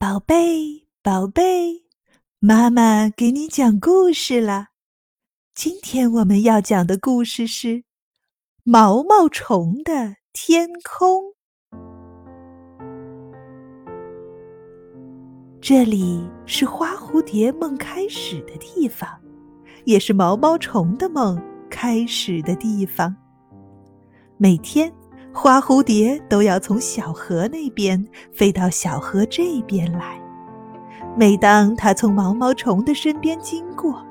宝贝，宝贝，妈妈给你讲故事了。今天我们要讲的故事是《毛毛虫的天空》。这里是花蝴蝶梦开始的地方，也是毛毛虫的梦开始的地方。每天。花蝴蝶都要从小河那边飞到小河这边来。每当它从毛毛虫的身边经过，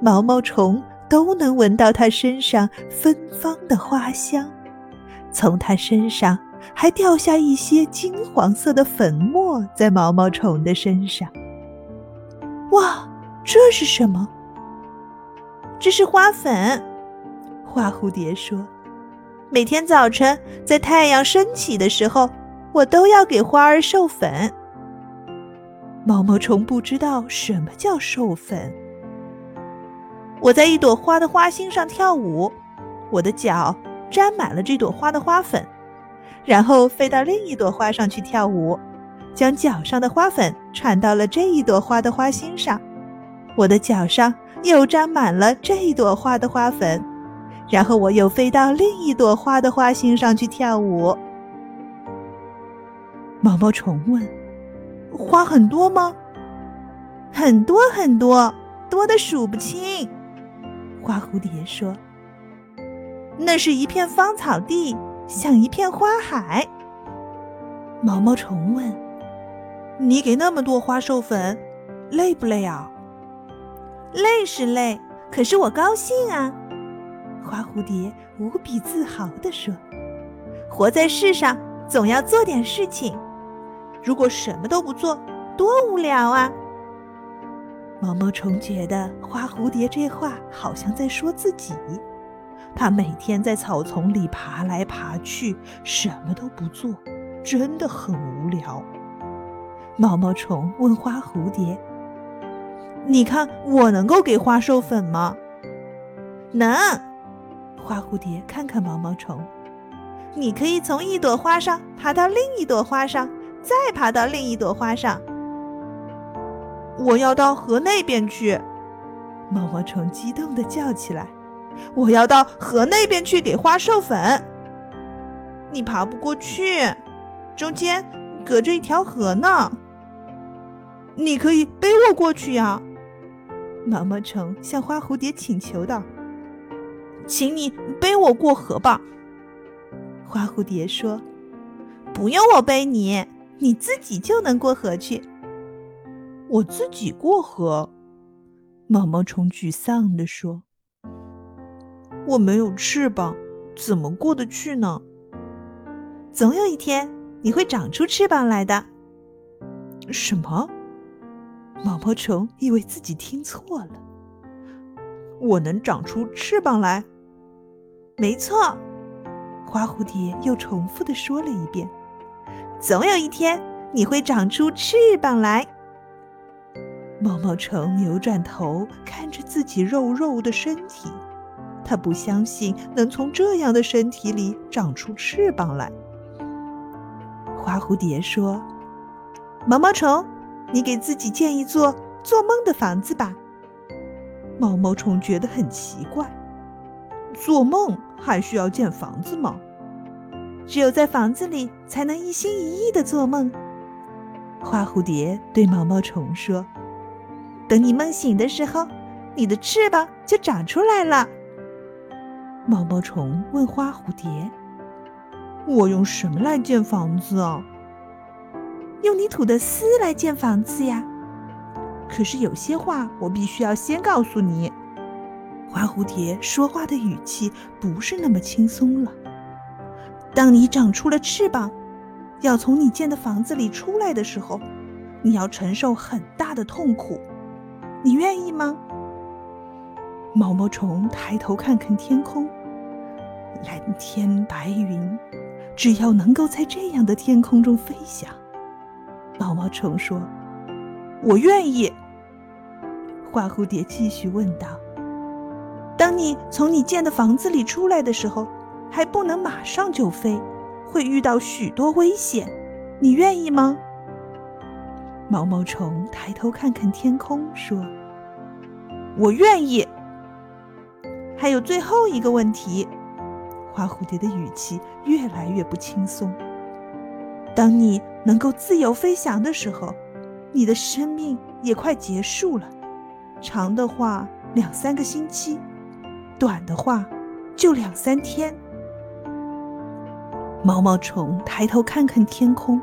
毛毛虫都能闻到它身上芬芳的花香。从它身上还掉下一些金黄色的粉末在毛毛虫的身上。哇，这是什么？这是花粉。花蝴蝶说。每天早晨在太阳升起的时候，我都要给花儿授粉。毛毛虫不知道什么叫授粉。我在一朵花的花心上跳舞，我的脚沾满了这朵花的花粉，然后飞到另一朵花上去跳舞，将脚上的花粉传到了这一朵花的花心上，我的脚上又沾满了这一朵花的花粉。然后我又飞到另一朵花的花心上去跳舞。毛毛虫问：“花很多吗？”“很多很多，多的数不清。”花蝴蝶说：“那是一片芳草地，像一片花海。”毛毛虫问：“你给那么多花授粉，累不累啊？”“累是累，可是我高兴啊。”花蝴蝶无比自豪地说：“活在世上，总要做点事情。如果什么都不做，多无聊啊！”毛毛虫觉得花蝴蝶这话好像在说自己。它每天在草丛里爬来爬去，什么都不做，真的很无聊。毛毛虫问花蝴蝶：“你看我能够给花授粉吗？”“能。”花蝴蝶看看毛毛虫，你可以从一朵花上爬到另一朵花上，再爬到另一朵花上。我要到河那边去！毛毛虫激动地叫起来：“我要到河那边去给花授粉！”你爬不过去，中间隔着一条河呢。你可以背我过去呀！毛毛虫向花蝴蝶请求道。请你背我过河吧。”花蝴蝶说，“不用我背你，你自己就能过河去。”我自己过河？毛毛虫沮丧地说：“我没有翅膀，怎么过得去呢？”总有一天你会长出翅膀来的。什么？毛毛虫以为自己听错了。我能长出翅膀来？没错，花蝴蝶又重复的说了一遍：“总有一天你会长出翅膀来。”毛毛虫扭转头看着自己肉肉的身体，他不相信能从这样的身体里长出翅膀来。花蝴蝶说：“毛毛虫，你给自己建一座做梦的房子吧。”毛毛虫觉得很奇怪。做梦还需要建房子吗？只有在房子里才能一心一意的做梦。花蝴蝶对毛毛虫说：“等你梦醒的时候，你的翅膀就长出来了。”毛毛虫问花蝴蝶：“我用什么来建房子啊？”“用泥土的丝来建房子呀。”“可是有些话我必须要先告诉你。”花蝴蝶说话的语气不是那么轻松了。当你长出了翅膀，要从你建的房子里出来的时候，你要承受很大的痛苦。你愿意吗？毛毛虫抬头看看天空，蓝天白云，只要能够在这样的天空中飞翔。毛毛虫说：“我愿意。”花蝴蝶继续问道。当你从你建的房子里出来的时候，还不能马上就飞，会遇到许多危险。你愿意吗？毛毛虫抬头看看天空，说：“我愿意。”还有最后一个问题，花蝴蝶的语气越来越不轻松。当你能够自由飞翔的时候，你的生命也快结束了。长的话两三个星期，短的话就两三天。毛毛虫抬头看看天空，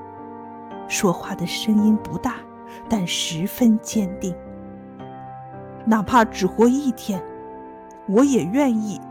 说话的声音不大，但十分坚定。哪怕只活一天，我也愿意。